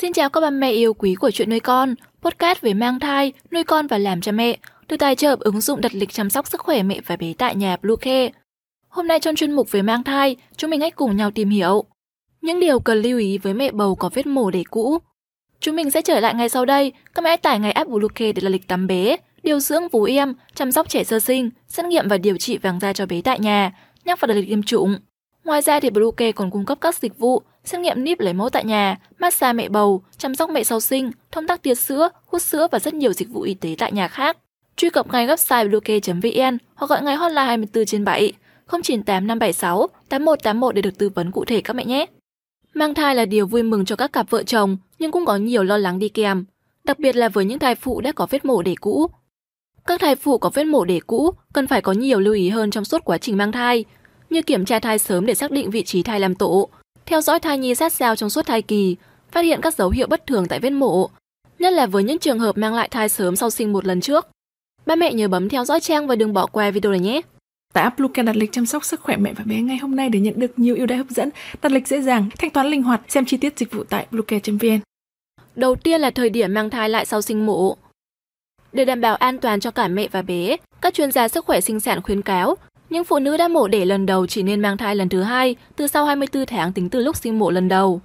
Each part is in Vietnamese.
Xin chào các bà mẹ yêu quý của chuyện nuôi con, podcast về mang thai, nuôi con và làm cha mẹ, được tài trợ ứng dụng đặt lịch chăm sóc sức khỏe mẹ và bé tại nhà Bluecare. Hôm nay trong chuyên mục về mang thai, chúng mình hãy cùng nhau tìm hiểu những điều cần lưu ý với mẹ bầu có vết mổ đẻ cũ. Chúng mình sẽ trở lại ngay sau đây, các mẹ tải ngay app Bluecare để là lịch tắm bé, điều dưỡng vú em, chăm sóc trẻ sơ sinh, xét nghiệm và điều trị vàng da cho bé tại nhà, nhắc vào đặt lịch tiêm chủng. Ngoài ra thì Bluecare còn cung cấp các dịch vụ xét nghiệm níp lấy mẫu tại nhà, massage mẹ bầu, chăm sóc mẹ sau sinh, thông tắc tiết sữa, hút sữa và rất nhiều dịch vụ y tế tại nhà khác. Truy cập ngay website bluecare.vn hoặc gọi ngay hotline 24 trên 7 098 576 8181 để được tư vấn cụ thể các mẹ nhé. Mang thai là điều vui mừng cho các cặp vợ chồng nhưng cũng có nhiều lo lắng đi kèm, đặc biệt là với những thai phụ đã có vết mổ để cũ. Các thai phụ có vết mổ để cũ cần phải có nhiều lưu ý hơn trong suốt quá trình mang thai, như kiểm tra thai sớm để xác định vị trí thai làm tổ, theo dõi thai nhi sát sao trong suốt thai kỳ, phát hiện các dấu hiệu bất thường tại vết mổ, nhất là với những trường hợp mang lại thai sớm sau sinh một lần trước. Ba mẹ nhớ bấm theo dõi trang và đừng bỏ qua video này nhé. Tại app Bluecare đặt lịch chăm sóc sức khỏe mẹ và bé ngay hôm nay để nhận được nhiều ưu đãi hấp dẫn, đặt lịch dễ dàng, thanh toán linh hoạt, xem chi tiết dịch vụ tại bluecare.vn. Đầu tiên là thời điểm mang thai lại sau sinh mổ. Để đảm bảo an toàn cho cả mẹ và bé, các chuyên gia sức khỏe sinh sản khuyến cáo những phụ nữ đã mổ đẻ lần đầu chỉ nên mang thai lần thứ hai từ sau 24 tháng tính từ lúc sinh mổ lần đầu.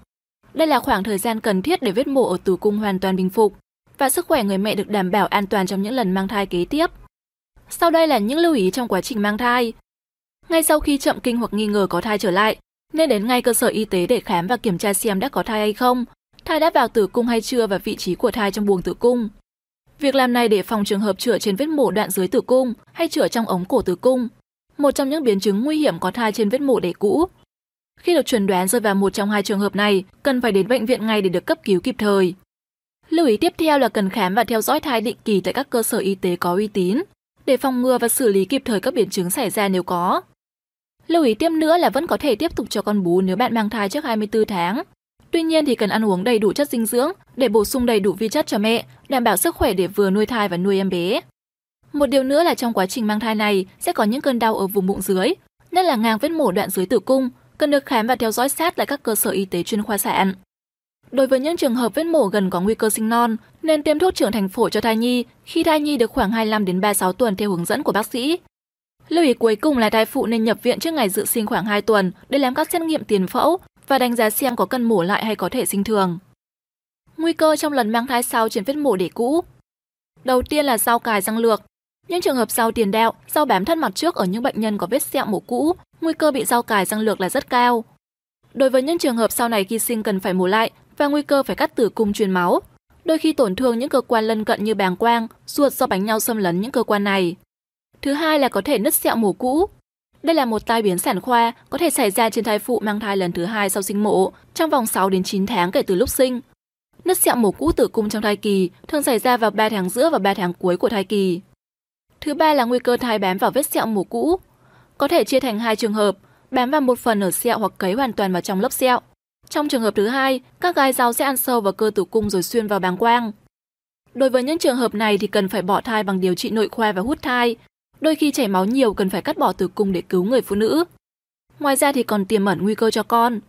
Đây là khoảng thời gian cần thiết để vết mổ ở tử cung hoàn toàn bình phục và sức khỏe người mẹ được đảm bảo an toàn trong những lần mang thai kế tiếp. Sau đây là những lưu ý trong quá trình mang thai. Ngay sau khi chậm kinh hoặc nghi ngờ có thai trở lại, nên đến ngay cơ sở y tế để khám và kiểm tra xem đã có thai hay không, thai đã vào tử cung hay chưa và vị trí của thai trong buồng tử cung. Việc làm này để phòng trường hợp chữa trên vết mổ đoạn dưới tử cung hay chữa trong ống cổ tử cung một trong những biến chứng nguy hiểm có thai trên vết mổ đẻ cũ. Khi được chuẩn đoán rơi vào một trong hai trường hợp này, cần phải đến bệnh viện ngay để được cấp cứu kịp thời. Lưu ý tiếp theo là cần khám và theo dõi thai định kỳ tại các cơ sở y tế có uy tín, để phòng ngừa và xử lý kịp thời các biến chứng xảy ra nếu có. Lưu ý tiếp nữa là vẫn có thể tiếp tục cho con bú nếu bạn mang thai trước 24 tháng. Tuy nhiên thì cần ăn uống đầy đủ chất dinh dưỡng để bổ sung đầy đủ vi chất cho mẹ, đảm bảo sức khỏe để vừa nuôi thai và nuôi em bé. Một điều nữa là trong quá trình mang thai này sẽ có những cơn đau ở vùng bụng dưới, nhất là ngang vết mổ đoạn dưới tử cung, cần được khám và theo dõi sát tại các cơ sở y tế chuyên khoa sản. Đối với những trường hợp vết mổ gần có nguy cơ sinh non, nên tiêm thuốc trưởng thành phổi cho thai nhi khi thai nhi được khoảng 25 đến 36 tuần theo hướng dẫn của bác sĩ. Lưu ý cuối cùng là thai phụ nên nhập viện trước ngày dự sinh khoảng 2 tuần để làm các xét nghiệm tiền phẫu và đánh giá xem có cần mổ lại hay có thể sinh thường. Nguy cơ trong lần mang thai sau trên vết mổ để cũ. Đầu tiên là rau cài răng lược. Những trường hợp sau tiền đạo, sau bám thân mặt trước ở những bệnh nhân có vết sẹo mổ cũ, nguy cơ bị rau cài răng lược là rất cao. Đối với những trường hợp sau này khi sinh cần phải mổ lại và nguy cơ phải cắt tử cung truyền máu, đôi khi tổn thương những cơ quan lân cận như bàng quang, ruột do bánh nhau xâm lấn những cơ quan này. Thứ hai là có thể nứt sẹo mổ cũ. Đây là một tai biến sản khoa có thể xảy ra trên thai phụ mang thai lần thứ hai sau sinh mổ trong vòng 6 đến 9 tháng kể từ lúc sinh. Nứt sẹo mổ cũ tử cung trong thai kỳ thường xảy ra vào 3 tháng giữa và 3 tháng cuối của thai kỳ. Thứ ba là nguy cơ thai bám vào vết sẹo mổ cũ. Có thể chia thành hai trường hợp, bám vào một phần ở sẹo hoặc cấy hoàn toàn vào trong lớp sẹo. Trong trường hợp thứ hai, các gai rau sẽ ăn sâu vào cơ tử cung rồi xuyên vào bàng quang. Đối với những trường hợp này thì cần phải bỏ thai bằng điều trị nội khoa và hút thai. Đôi khi chảy máu nhiều cần phải cắt bỏ tử cung để cứu người phụ nữ. Ngoài ra thì còn tiềm ẩn nguy cơ cho con.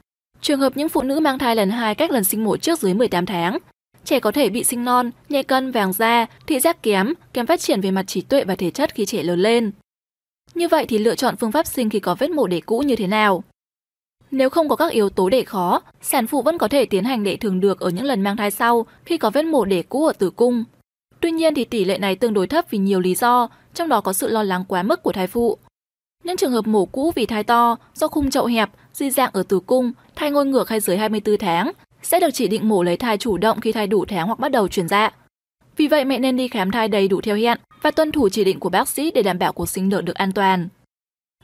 Trường hợp những phụ nữ mang thai lần hai cách lần sinh mổ trước dưới 18 tháng Trẻ có thể bị sinh non, nhẹ cân, vàng da, thị giác kém, kém phát triển về mặt trí tuệ và thể chất khi trẻ lớn lên. Như vậy thì lựa chọn phương pháp sinh khi có vết mổ đẻ cũ như thế nào? Nếu không có các yếu tố để khó, sản phụ vẫn có thể tiến hành để thường được ở những lần mang thai sau khi có vết mổ đẻ cũ ở tử cung. Tuy nhiên thì tỷ lệ này tương đối thấp vì nhiều lý do, trong đó có sự lo lắng quá mức của thai phụ. Những trường hợp mổ cũ vì thai to, do khung chậu hẹp, di dạng ở tử cung, thai ngôi ngược hay dưới 24 tháng sẽ được chỉ định mổ lấy thai chủ động khi thai đủ tháng hoặc bắt đầu chuyển dạ. Vì vậy mẹ nên đi khám thai đầy đủ theo hẹn và tuân thủ chỉ định của bác sĩ để đảm bảo cuộc sinh nở được an toàn.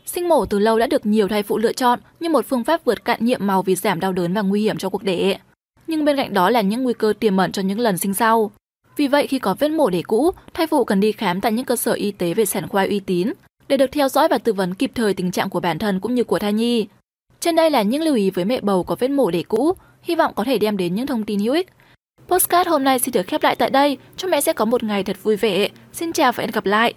Sinh mổ từ lâu đã được nhiều thai phụ lựa chọn như một phương pháp vượt cạn nhiệm màu vì giảm đau đớn và nguy hiểm cho cuộc đẻ. Nhưng bên cạnh đó là những nguy cơ tiềm ẩn cho những lần sinh sau. Vì vậy khi có vết mổ đẻ cũ, thai phụ cần đi khám tại những cơ sở y tế về sản khoa uy tín để được theo dõi và tư vấn kịp thời tình trạng của bản thân cũng như của thai nhi. Trên đây là những lưu ý với mẹ bầu có vết mổ đẻ cũ hy vọng có thể đem đến những thông tin hữu ích. Postcard hôm nay xin được khép lại tại đây, chúc mẹ sẽ có một ngày thật vui vẻ. Xin chào và hẹn gặp lại!